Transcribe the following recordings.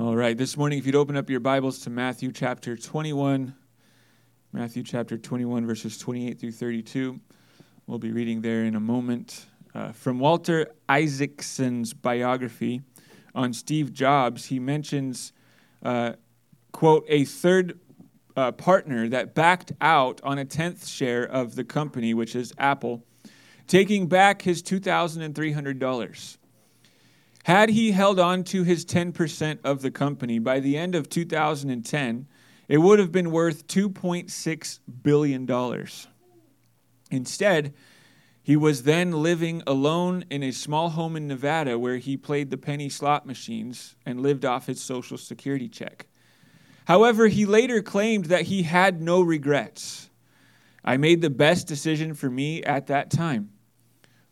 All right, this morning, if you'd open up your Bibles to Matthew chapter 21, Matthew chapter 21, verses 28 through 32. We'll be reading there in a moment. Uh, from Walter Isaacson's biography on Steve Jobs, he mentions, uh, quote, a third uh, partner that backed out on a tenth share of the company, which is Apple, taking back his $2,300. Had he held on to his 10% of the company by the end of 2010, it would have been worth $2.6 billion. Instead, he was then living alone in a small home in Nevada where he played the penny slot machines and lived off his social security check. However, he later claimed that he had no regrets. I made the best decision for me at that time.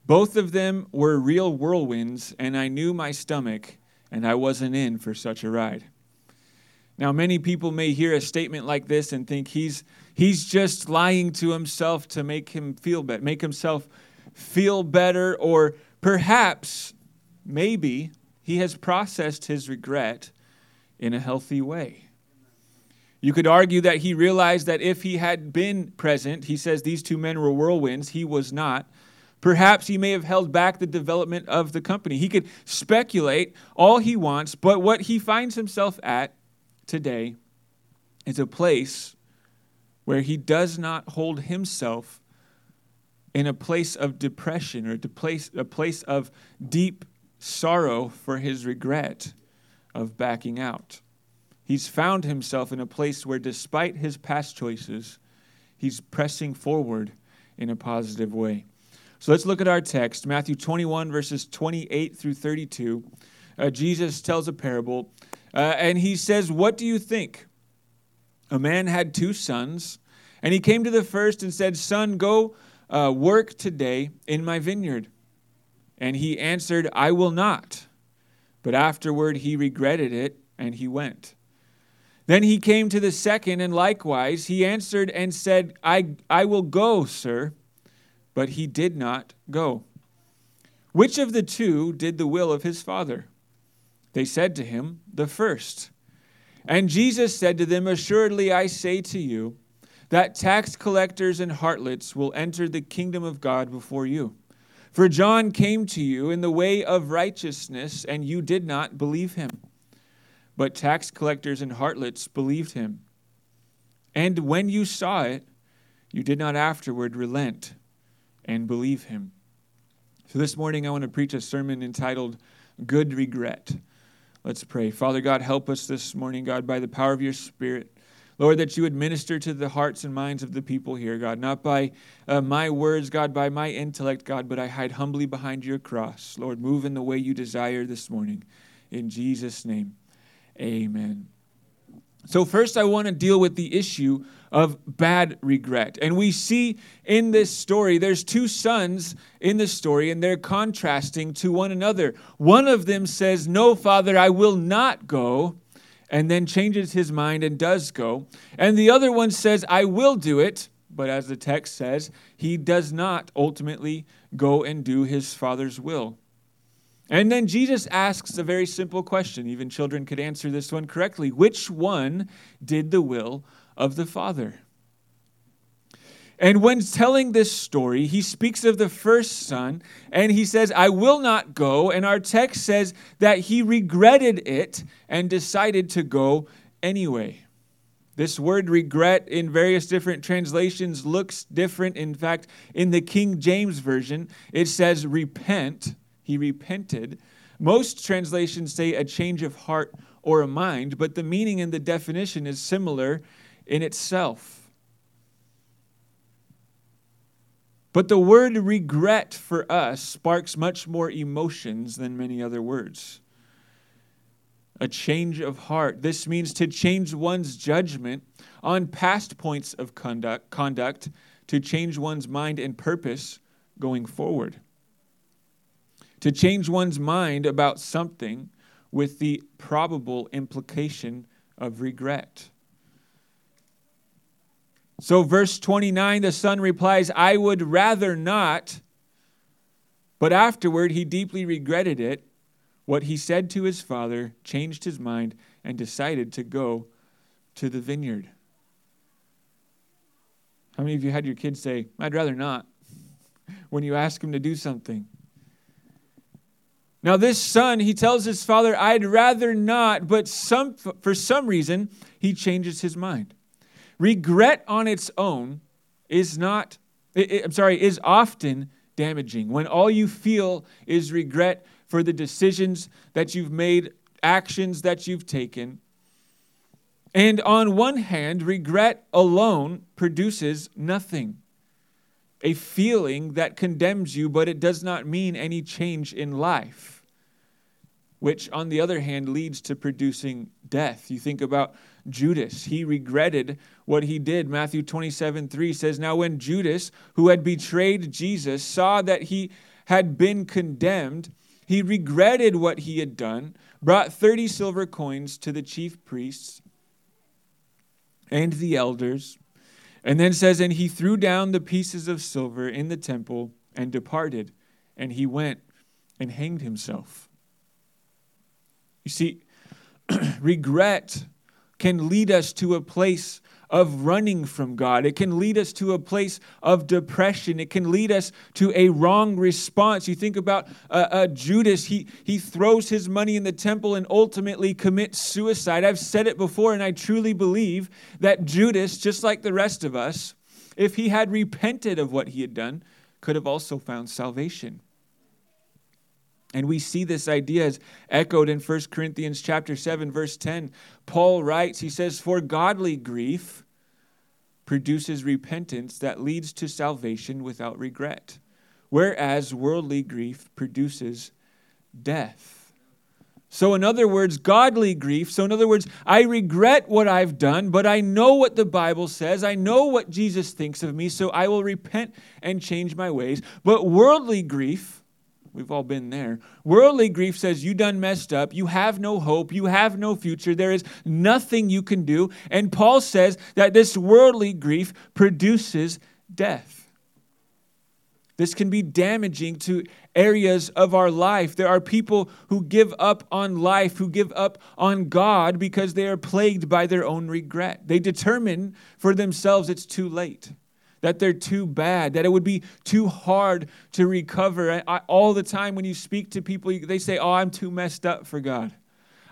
Both of them were real whirlwinds, and I knew my stomach, and I wasn't in for such a ride. Now, many people may hear a statement like this and think he's, he's just lying to himself to make him feel better, make himself feel better, or perhaps, maybe, he has processed his regret in a healthy way. You could argue that he realized that if he had been present, he says these two men were whirlwinds, he was not Perhaps he may have held back the development of the company. He could speculate all he wants, but what he finds himself at today is a place where he does not hold himself in a place of depression or a place, a place of deep sorrow for his regret of backing out. He's found himself in a place where, despite his past choices, he's pressing forward in a positive way. So let's look at our text Matthew 21, verses 28 through 32. Uh, Jesus tells a parable, uh, and he says, What do you think? A man had two sons, and he came to the first and said, Son, go uh, work today in my vineyard. And he answered, I will not. But afterward he regretted it, and he went. Then he came to the second, and likewise he answered and said, I, I will go, sir but he did not go. Which of the two did the will of his father? They said to him, The first. And Jesus said to them, Assuredly I say to you, that tax collectors and harlots will enter the kingdom of God before you. For John came to you in the way of righteousness, and you did not believe him. But tax collectors and harlots believed him. And when you saw it, you did not afterward relent and believe him. So this morning I want to preach a sermon entitled Good Regret. Let's pray. Father God, help us this morning, God, by the power of your Spirit. Lord, that you would minister to the hearts and minds of the people here, God, not by uh, my words, God, by my intellect, God, but I hide humbly behind your cross. Lord, move in the way you desire this morning. In Jesus' name, amen. So, first, I want to deal with the issue of bad regret. And we see in this story, there's two sons in the story, and they're contrasting to one another. One of them says, No, Father, I will not go, and then changes his mind and does go. And the other one says, I will do it. But as the text says, he does not ultimately go and do his father's will. And then Jesus asks a very simple question. Even children could answer this one correctly. Which one did the will of the Father. And when telling this story, he speaks of the first son and he says, I will not go. And our text says that he regretted it and decided to go anyway. This word regret in various different translations looks different. In fact, in the King James Version, it says repent. He repented. Most translations say a change of heart or a mind, but the meaning and the definition is similar in itself. But the word regret for us sparks much more emotions than many other words. A change of heart. This means to change one's judgment on past points of conduct, conduct to change one's mind and purpose going forward. To change one's mind about something with the probable implication of regret. So, verse 29, the son replies, I would rather not. But afterward, he deeply regretted it what he said to his father, changed his mind, and decided to go to the vineyard. How many of you had your kids say, I'd rather not, when you ask them to do something? Now, this son, he tells his father, I'd rather not, but some, for some reason, he changes his mind. Regret on its own is not, I'm sorry, is often damaging. When all you feel is regret for the decisions that you've made, actions that you've taken. And on one hand, regret alone produces nothing. A feeling that condemns you, but it does not mean any change in life which on the other hand leads to producing death. You think about Judas. He regretted what he did. Matthew 27 3 says, Now when Judas, who had betrayed Jesus, saw that he had been condemned, he regretted what he had done, brought 30 silver coins to the chief priests and the elders, and then says, And he threw down the pieces of silver in the temple and departed, and he went and hanged himself. You see, regret can lead us to a place of running from God. It can lead us to a place of depression. It can lead us to a wrong response. You think about uh, uh, Judas, he, he throws his money in the temple and ultimately commits suicide. I've said it before, and I truly believe that Judas, just like the rest of us, if he had repented of what he had done, could have also found salvation. And we see this idea as echoed in 1 Corinthians chapter 7 verse 10. Paul writes, he says, "For godly grief produces repentance that leads to salvation without regret, whereas worldly grief produces death." So, in other words, godly grief. So, in other words, I regret what I've done, but I know what the Bible says. I know what Jesus thinks of me, so I will repent and change my ways. But worldly grief We've all been there. Worldly grief says you done messed up. You have no hope. You have no future. There is nothing you can do. And Paul says that this worldly grief produces death. This can be damaging to areas of our life. There are people who give up on life, who give up on God because they are plagued by their own regret. They determine for themselves it's too late that they're too bad, that it would be too hard to recover. I, all the time when you speak to people, they say, Oh, I'm too messed up for God.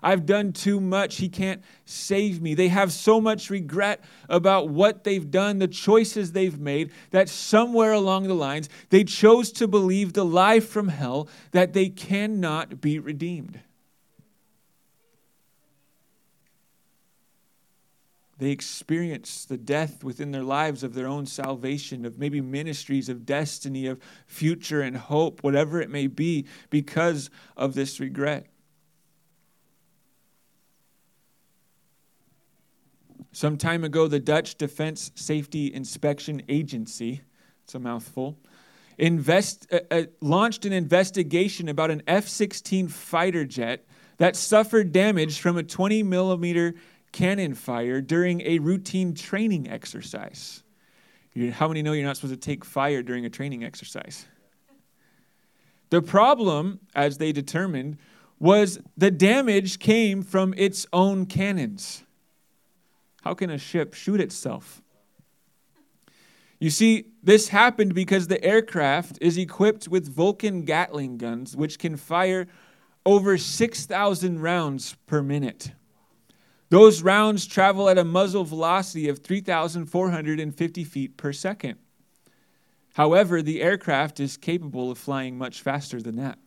I've done too much. He can't save me. They have so much regret about what they've done, the choices they've made, that somewhere along the lines, they chose to believe the lie from hell that they cannot be redeemed. They experience the death within their lives of their own salvation, of maybe ministries, of destiny, of future and hope, whatever it may be, because of this regret. Some time ago, the Dutch Defense Safety Inspection Agency, it's a mouthful, invest, uh, uh, launched an investigation about an F 16 fighter jet that suffered damage from a 20 millimeter cannon fire during a routine training exercise. How many know you're not supposed to take fire during a training exercise? The problem, as they determined, was the damage came from its own cannons. How can a ship shoot itself? You see, this happened because the aircraft is equipped with Vulcan Gatling guns, which can fire over 6,000 rounds per minute. Those rounds travel at a muzzle velocity of 3,450 feet per second. However, the aircraft is capable of flying much faster than that.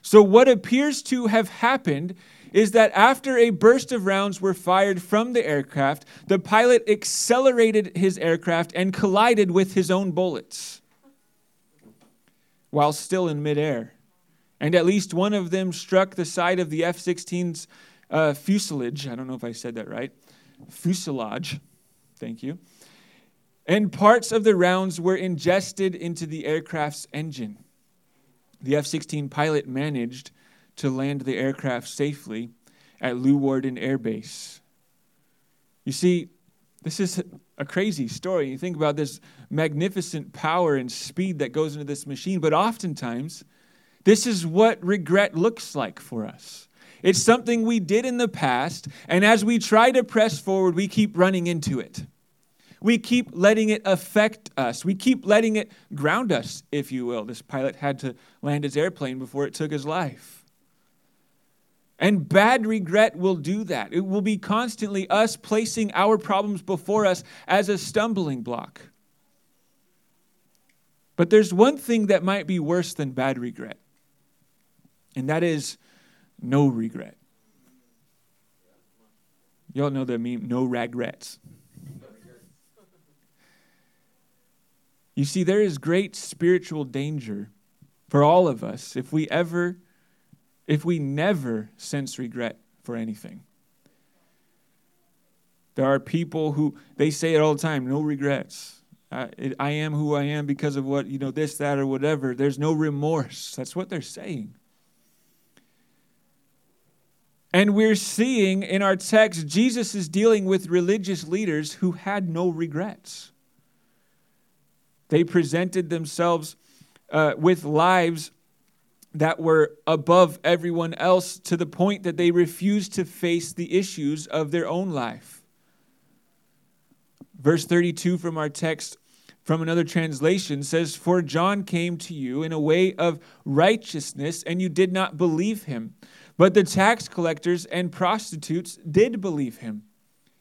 So, what appears to have happened is that after a burst of rounds were fired from the aircraft, the pilot accelerated his aircraft and collided with his own bullets while still in midair. And at least one of them struck the side of the F 16's uh, fuselage. I don't know if I said that right. Fuselage. Thank you. And parts of the rounds were ingested into the aircraft's engine. The F 16 pilot managed to land the aircraft safely at Leeuwarden Air Base. You see, this is a crazy story. You think about this magnificent power and speed that goes into this machine, but oftentimes, This is what regret looks like for us. It's something we did in the past, and as we try to press forward, we keep running into it. We keep letting it affect us. We keep letting it ground us, if you will. This pilot had to land his airplane before it took his life. And bad regret will do that. It will be constantly us placing our problems before us as a stumbling block. But there's one thing that might be worse than bad regret, and that is no regret. Y'all know the meme, no regrets. You see, there is great spiritual danger for all of us if we ever, if we never sense regret for anything. There are people who, they say it all the time no regrets. I, it, I am who I am because of what, you know, this, that, or whatever. There's no remorse. That's what they're saying. And we're seeing in our text, Jesus is dealing with religious leaders who had no regrets. They presented themselves uh, with lives that were above everyone else to the point that they refused to face the issues of their own life. Verse 32 from our text from another translation says, For John came to you in a way of righteousness, and you did not believe him. But the tax collectors and prostitutes did believe him.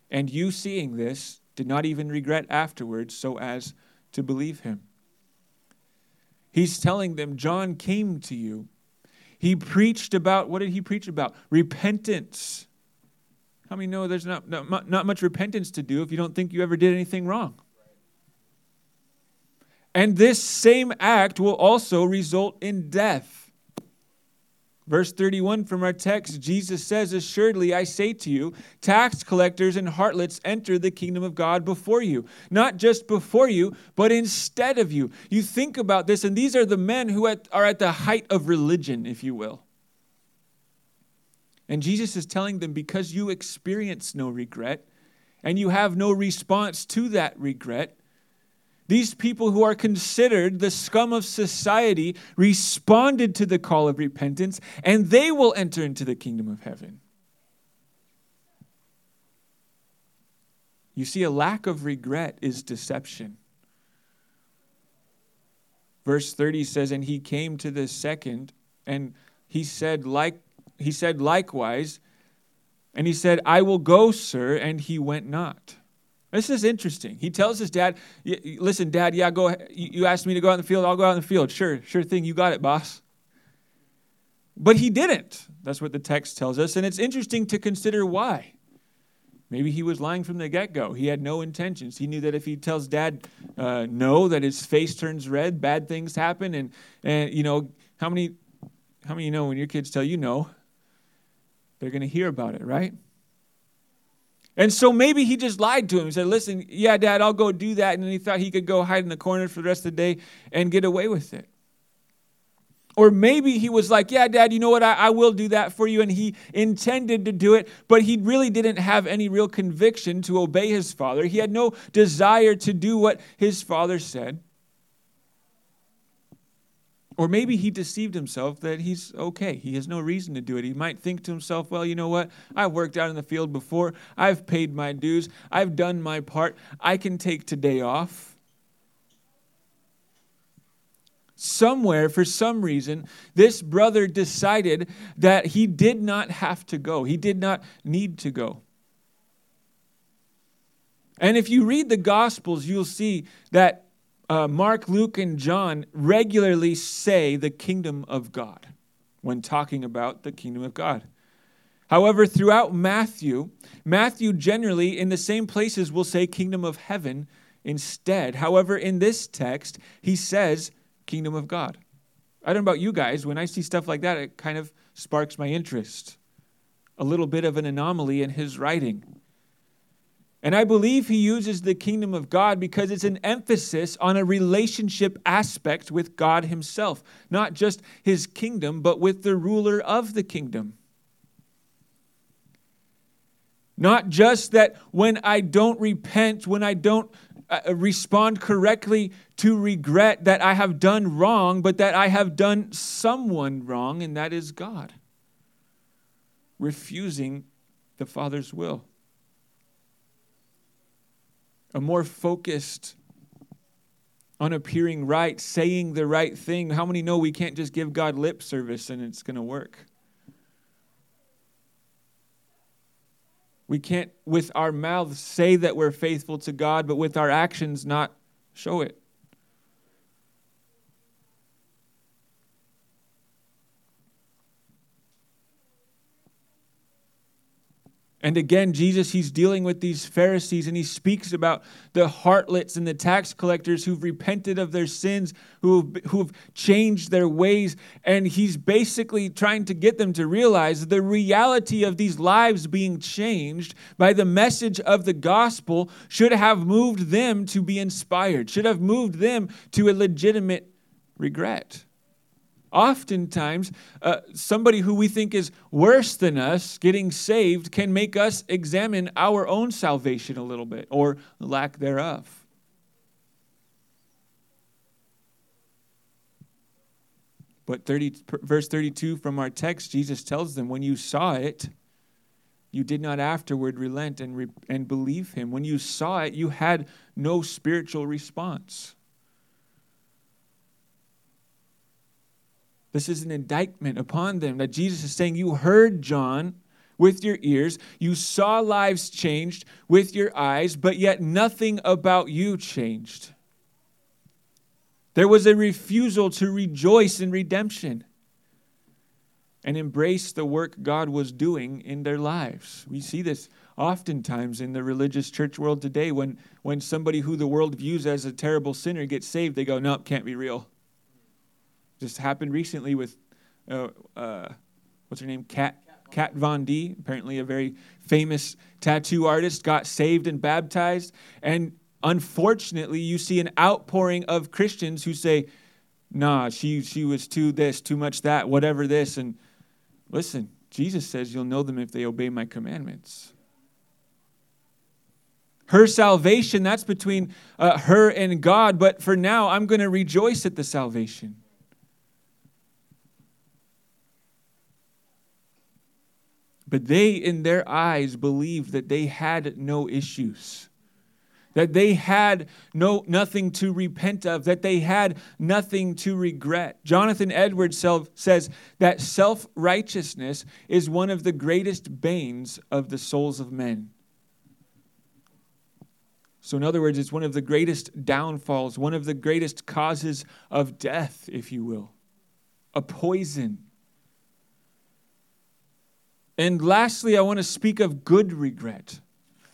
And you, seeing this, did not even regret afterwards so as to believe him. He's telling them, John came to you. He preached about, what did he preach about? Repentance. How many know there's not, not, not much repentance to do if you don't think you ever did anything wrong? And this same act will also result in death. Verse 31 from our text, Jesus says, Assuredly, I say to you, tax collectors and harlots enter the kingdom of God before you. Not just before you, but instead of you. You think about this, and these are the men who are at the height of religion, if you will. And Jesus is telling them, Because you experience no regret, and you have no response to that regret, these people who are considered the scum of society responded to the call of repentance, and they will enter into the kingdom of heaven. You see, a lack of regret is deception. Verse 30 says, And he came to the second, and he said, like, he said likewise, and he said, I will go, sir, and he went not. This is interesting. He tells his dad, Listen, dad, yeah, go. You asked me to go out in the field, I'll go out in the field. Sure, sure thing. You got it, boss. But he didn't. That's what the text tells us. And it's interesting to consider why. Maybe he was lying from the get go. He had no intentions. He knew that if he tells dad uh, no, that his face turns red, bad things happen. And, and you know, how many, how many you know when your kids tell you no, they're going to hear about it, right? And so maybe he just lied to him. He said, Listen, yeah, dad, I'll go do that. And then he thought he could go hide in the corner for the rest of the day and get away with it. Or maybe he was like, Yeah, dad, you know what? I, I, will do that for you. And he intended to do it, but he really didn't have any real conviction to obey his father. He had no desire to do what his father said. Or maybe he deceived himself that he's okay. He has no reason to do it. He might think to himself, well, you know what? I've worked out in the field before. I've paid my dues. I've done my part. I can take today off. Somewhere, for some reason, this brother decided that he did not have to go, he did not need to go. And if you read the Gospels, you'll see that uh, Mark, Luke, and John regularly say the kingdom of God when talking about the kingdom of God. However, throughout Matthew, Matthew generally in the same places will say kingdom of heaven instead. However, in this text, he says kingdom of God. I don't know about you guys, when I see stuff like that, it kind of sparks my interest. A little bit of an anomaly in his writing. And I believe he uses the kingdom of God because it's an emphasis on a relationship aspect with God himself, not just his kingdom, but with the ruler of the kingdom. Not just that when I don't repent, when I don't uh, respond correctly to regret that I have done wrong, but that I have done someone wrong, and that is God. Refusing the Father's will. A more focused on appearing right, saying the right thing. How many know we can't just give God lip service and it's going to work? We can't, with our mouths, say that we're faithful to God, but with our actions, not show it. And again, Jesus, he's dealing with these Pharisees and he speaks about the harlots and the tax collectors who've repented of their sins, who've, who've changed their ways. And he's basically trying to get them to realize the reality of these lives being changed by the message of the gospel should have moved them to be inspired, should have moved them to a legitimate regret. Oftentimes, uh, somebody who we think is worse than us getting saved can make us examine our own salvation a little bit or lack thereof. But 30, verse 32 from our text, Jesus tells them, When you saw it, you did not afterward relent and, re- and believe him. When you saw it, you had no spiritual response. This is an indictment upon them that Jesus is saying, You heard John with your ears, you saw lives changed with your eyes, but yet nothing about you changed. There was a refusal to rejoice in redemption and embrace the work God was doing in their lives. We see this oftentimes in the religious church world today when, when somebody who the world views as a terrible sinner gets saved, they go, Nope, can't be real. Just happened recently with, uh, uh, what's her name? Kat, Kat Von D, apparently a very famous tattoo artist, got saved and baptized. And unfortunately, you see an outpouring of Christians who say, nah, she, she was too this, too much that, whatever this. And listen, Jesus says you'll know them if they obey my commandments. Her salvation, that's between uh, her and God, but for now, I'm going to rejoice at the salvation. But they, in their eyes, believed that they had no issues, that they had no, nothing to repent of, that they had nothing to regret. Jonathan Edwards says that self righteousness is one of the greatest banes of the souls of men. So, in other words, it's one of the greatest downfalls, one of the greatest causes of death, if you will, a poison and lastly, I want to speak of good regret.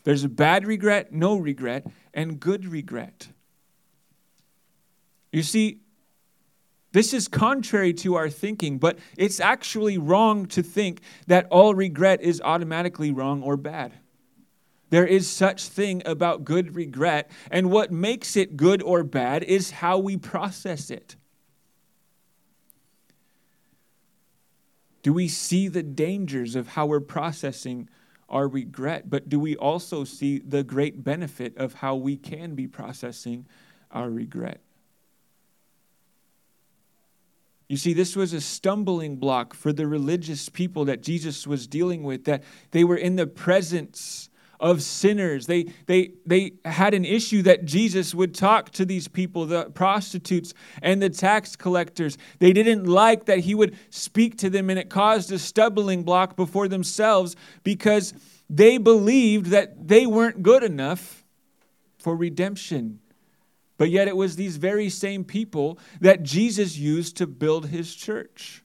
There's bad regret, no regret, and good regret. You see, this is contrary to our thinking, but it's actually wrong to think that all regret is automatically wrong or bad. There is such thing about good regret, and what makes it good or bad is how we process it. Do we see the dangers of how we're processing our regret? But do we also see the great benefit of how we can be processing our regret? You see, this was a stumbling block for the religious people that Jesus was dealing with, that they were in the presence of sinners. They, they, they had an issue that Jesus would talk to these people, the prostitutes and the tax collectors. They didn't like that he would speak to them, and it caused a stumbling block before themselves because they believed that they weren't good enough for redemption. But yet, it was these very same people that Jesus used to build his church.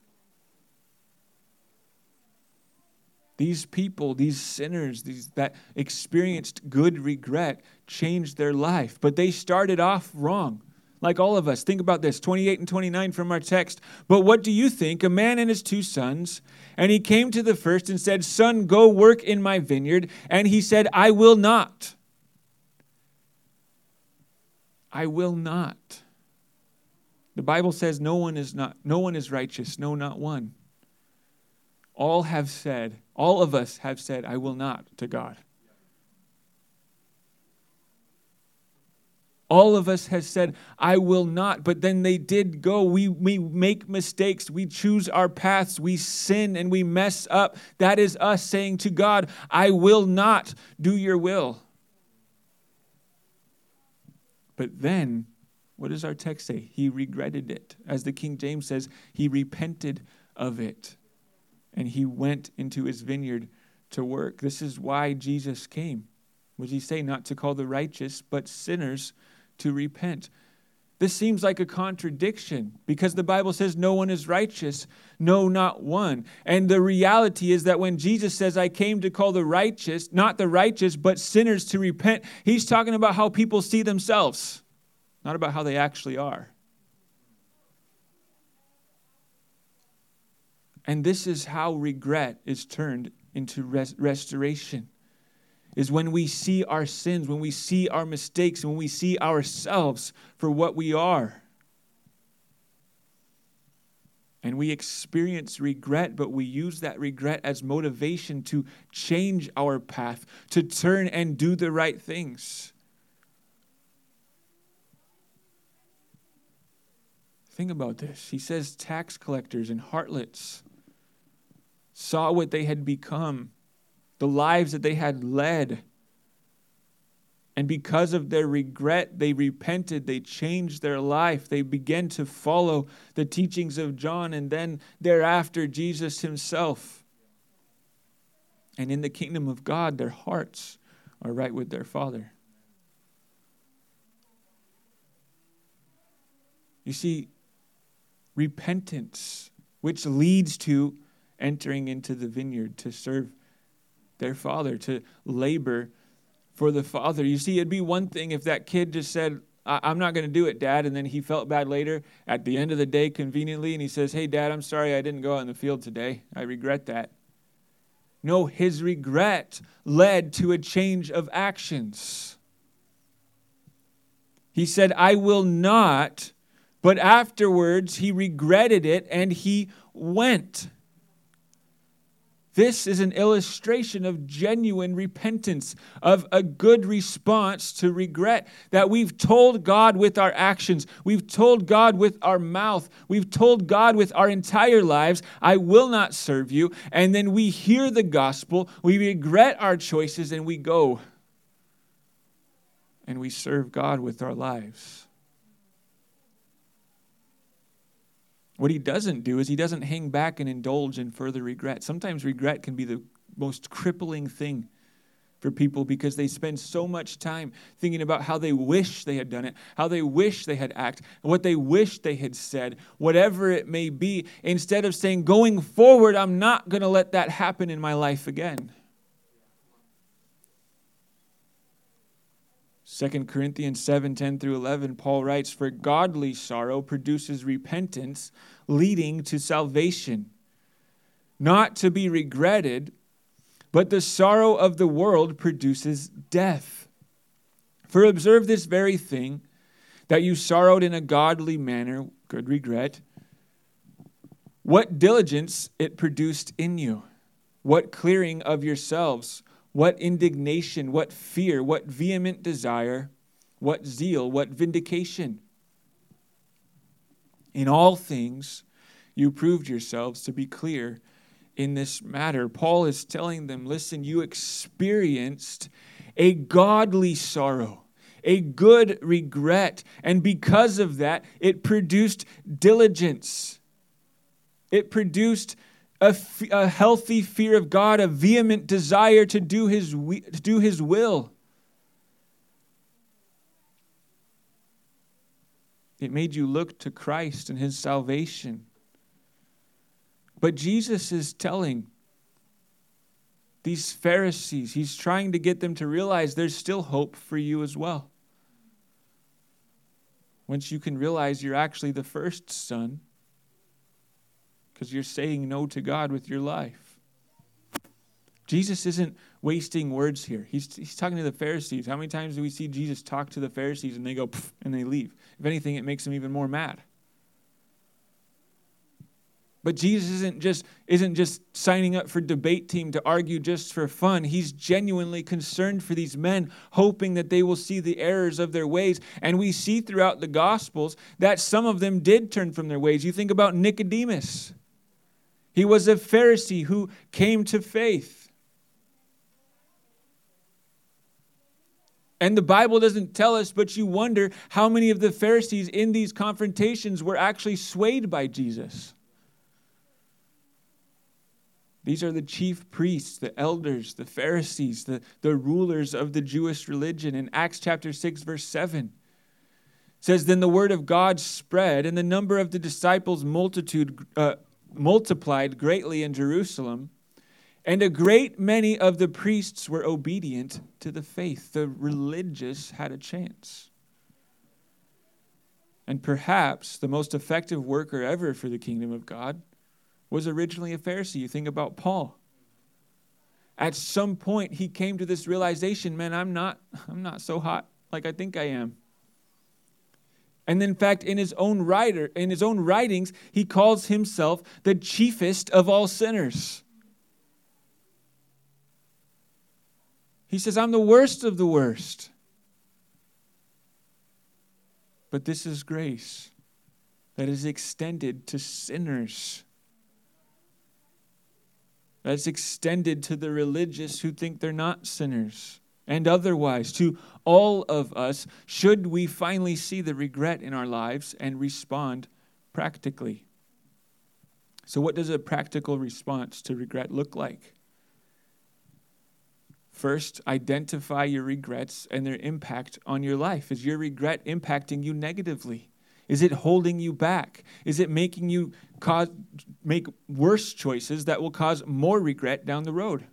These people, these sinners, these that experienced good regret changed their life, but they started off wrong. Like all of us. Think about this 28 and 29 from our text. But what do you think? A man and his two sons, and he came to the first and said, Son, go work in my vineyard. And he said, I will not. I will not. The Bible says no one is not no one is righteous, no not one. All have said all of us have said, I will not to God. All of us has said, I will not, but then they did go. We, we make mistakes. We choose our paths. We sin and we mess up. That is us saying to God, I will not do your will. But then, what does our text say? He regretted it. As the King James says, he repented of it. And he went into his vineyard to work. This is why Jesus came. Did he say? Not to call the righteous, but sinners to repent. This seems like a contradiction because the Bible says no one is righteous, no, not one. And the reality is that when Jesus says, I came to call the righteous, not the righteous, but sinners to repent, he's talking about how people see themselves, not about how they actually are. And this is how regret is turned into res- restoration is when we see our sins, when we see our mistakes, when we see ourselves for what we are. And we experience regret, but we use that regret as motivation to change our path, to turn and do the right things. Think about this. He says tax collectors and harlots saw what they had become the lives that they had led. And because of their regret, they repented, they changed their life, they began to follow the teachings of John, and then thereafter, Jesus himself. And in the kingdom of God, their hearts are right with their Father. You see, repentance, which leads to entering into the vineyard to serve their father, to labor for the father. You see, it'd be one thing if that kid just said, I'm not going to do it, Dad. And then he felt bad later at the end of the day, conveniently, and he says, Hey, Dad, I'm sorry I didn't go out in the field today. I regret that. No, his regret led to a change of actions. He said, I will not, but afterwards he regretted it and he went. This is an illustration of genuine repentance, of a good response to regret. That we've told God with our actions, we've told God with our mouth, we've told God with our entire lives, I will not serve you. And then we hear the gospel, we regret our choices, and we go and we serve God with our lives. What he doesn't do is he doesn't hang back and indulge in further regret. Sometimes regret can be the most crippling thing for people because they spend so much time thinking about how they wish they had done it, how they wish they had acted, what they wish they had said, whatever it may be, instead of saying, going forward, I'm not going to let that happen in my life again. 2 Corinthians 7 10 through 11, Paul writes, For godly sorrow produces repentance, leading to salvation, not to be regretted, but the sorrow of the world produces death. For observe this very thing, that you sorrowed in a godly manner, good regret, what diligence it produced in you, what clearing of yourselves what indignation, what fear, what vehement desire, what zeal, what vindication. In all things, you proved yourselves to be clear in this matter. Paul is telling them listen, you experienced a godly sorrow, a good regret, and because of that, it produced diligence. It produced a, f- a healthy fear of God, a vehement desire to do his, we- to do his will. It made you look to Christ and his salvation. But Jesus is telling these Pharisees, he's trying to get them to realize there's still hope for you as well. Once you can realize you're actually the first son because you're saying no to God with your life. Jesus isn't wasting words here. He's, he's talking to the Pharisees. How many times do we see Jesus talk to the Pharisees and they go and they leave? If anything, it makes them even more mad. But Jesus isn't just isn't just signing up for debate team to argue just for fun. He's genuinely concerned for these men, hoping that they will see the errors of their ways. And we see throughout the gospels that some of them did turn from their ways. You think about Nicodemus. He was a Pharisee who came to faith. And the Bible doesn't tell us, but you wonder how many of the Pharisees in these confrontations were actually swayed by Jesus. These are the chief priests, the elders, the Pharisees, the, the rulers of the Jewish religion. In Acts chapter 6, verse 7, says, Then the word of God spread, and the number of the disciples multitude uh, multiplied greatly in Jerusalem, and a great many of the priests were obedient to the faith. The religious had a chance. And perhaps the most effective worker ever for the kingdom of God was originally a Pharisee. You think about Paul. At some point he came to this realization, man, I'm not I'm not so hot like I think I am. And in fact, in his own writer, in his own writings, he calls himself the chiefest of all sinners. He says, I'm the worst of the worst. But this is grace that is extended to sinners that's extended to the religious who think they're not sinners and otherwise to all of us should we finally see the regret in our lives and respond practically. So, what does a practical response to regret look like? First, identify your regrets and their impact on your life. Is your regret impacting you negatively? Is it holding you back? Is it making you cause, make worse choices that will cause more regret down the road?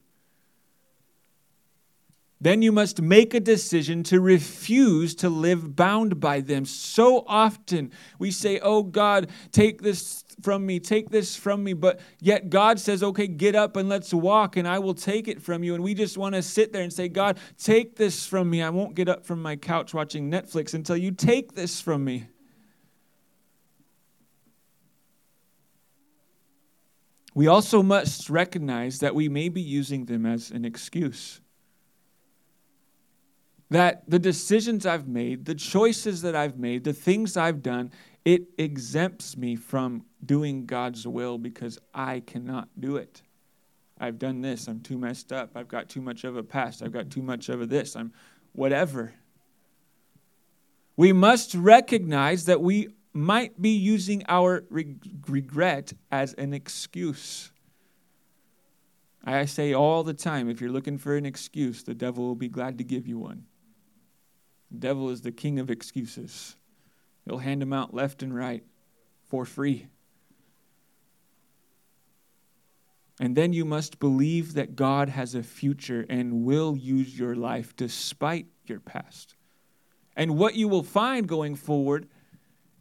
Then you must make a decision to refuse to live bound by them. So often we say, Oh God, take this from me, take this from me. But yet God says, Okay, get up and let's walk, and I will take it from you. And we just want to sit there and say, God, take this from me. I won't get up from my couch watching Netflix until you take this from me. We also must recognize that we may be using them as an excuse. That the decisions I've made, the choices that I've made, the things I've done, it exempts me from doing God's will because I cannot do it. I've done this. I'm too messed up. I've got too much of a past. I've got too much of a this. I'm whatever. We must recognize that we might be using our regret as an excuse. I say all the time if you're looking for an excuse, the devil will be glad to give you one. The devil is the king of excuses, he'll hand them out left and right for free. And then you must believe that God has a future and will use your life despite your past. And what you will find going forward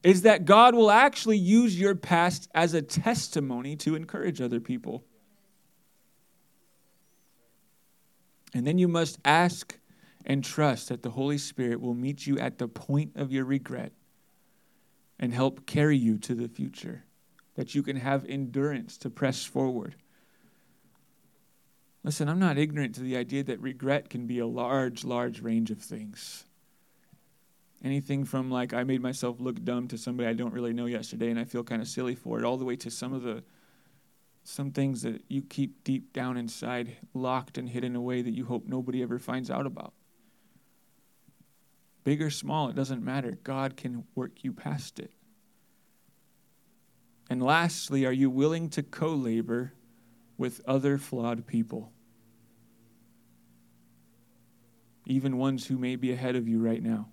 is that God will actually use your past as a testimony to encourage other people. And then you must ask and trust that the Holy Spirit will meet you at the point of your regret and help carry you to the future, that you can have endurance to press forward. Listen, I'm not ignorant to the idea that regret can be a large, large range of things. Anything from like I made myself look dumb to somebody I don't really know yesterday and I feel kind of silly for it, all the way to some of the some things that you keep deep down inside, locked and hidden away that you hope nobody ever finds out about. Big or small, it doesn't matter. God can work you past it. And lastly, are you willing to co labor with other flawed people? Even ones who may be ahead of you right now.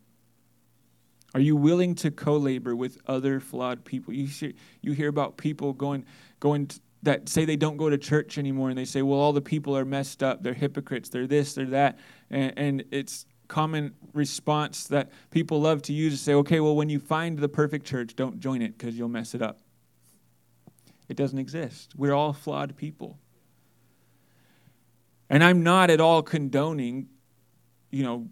Are you willing to co-labor with other flawed people? You hear, you hear about people going going to, that say they don't go to church anymore, and they say, "Well, all the people are messed up. They're hypocrites. They're this. They're that." And, and it's common response that people love to use to say, "Okay, well, when you find the perfect church, don't join it because you'll mess it up." It doesn't exist. We're all flawed people. And I'm not at all condoning, you know.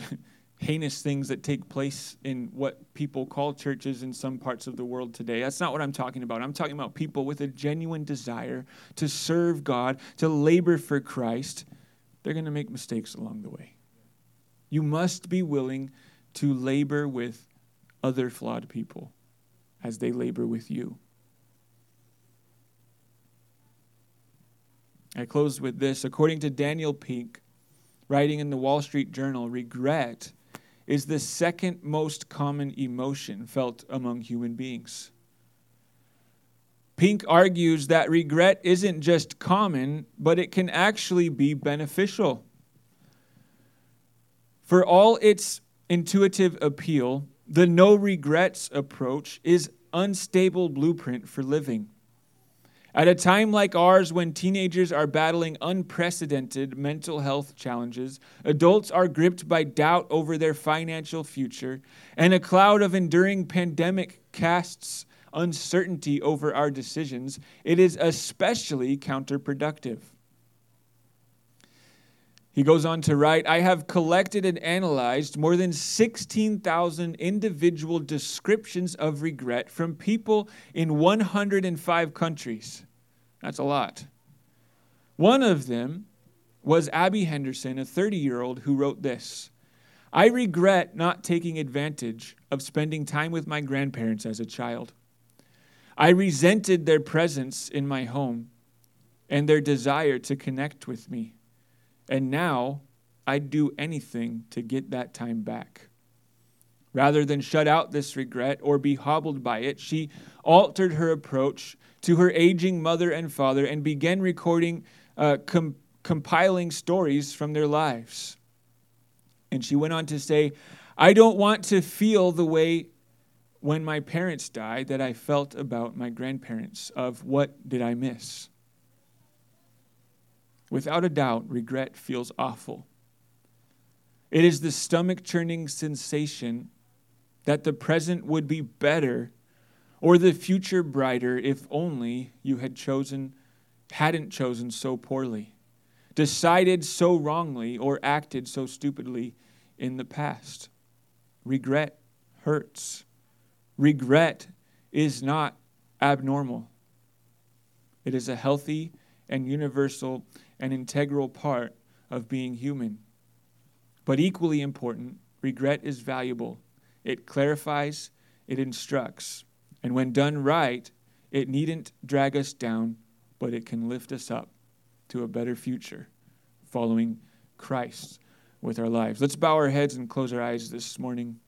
heinous things that take place in what people call churches in some parts of the world today. That's not what I'm talking about. I'm talking about people with a genuine desire to serve God, to labor for Christ. They're going to make mistakes along the way. You must be willing to labor with other flawed people as they labor with you. I close with this. According to Daniel Pink, writing in the Wall Street Journal, regret is the second most common emotion felt among human beings. Pink argues that regret isn't just common, but it can actually be beneficial. For all its intuitive appeal, the no regrets approach is unstable blueprint for living. At a time like ours, when teenagers are battling unprecedented mental health challenges, adults are gripped by doubt over their financial future, and a cloud of enduring pandemic casts uncertainty over our decisions, it is especially counterproductive. He goes on to write I have collected and analyzed more than 16,000 individual descriptions of regret from people in 105 countries. That's a lot. One of them was Abby Henderson, a 30 year old, who wrote this I regret not taking advantage of spending time with my grandparents as a child. I resented their presence in my home and their desire to connect with me. And now I'd do anything to get that time back. Rather than shut out this regret or be hobbled by it, she altered her approach to her aging mother and father and began recording, uh, com- compiling stories from their lives. And she went on to say, I don't want to feel the way when my parents died that I felt about my grandparents of what did I miss? Without a doubt, regret feels awful. It is the stomach churning sensation that the present would be better or the future brighter if only you had chosen hadn't chosen so poorly decided so wrongly or acted so stupidly in the past. Regret hurts. Regret is not abnormal. It is a healthy and universal and integral part of being human. But equally important, regret is valuable. It clarifies, it instructs, and when done right, it needn't drag us down, but it can lift us up to a better future following Christ with our lives. Let's bow our heads and close our eyes this morning.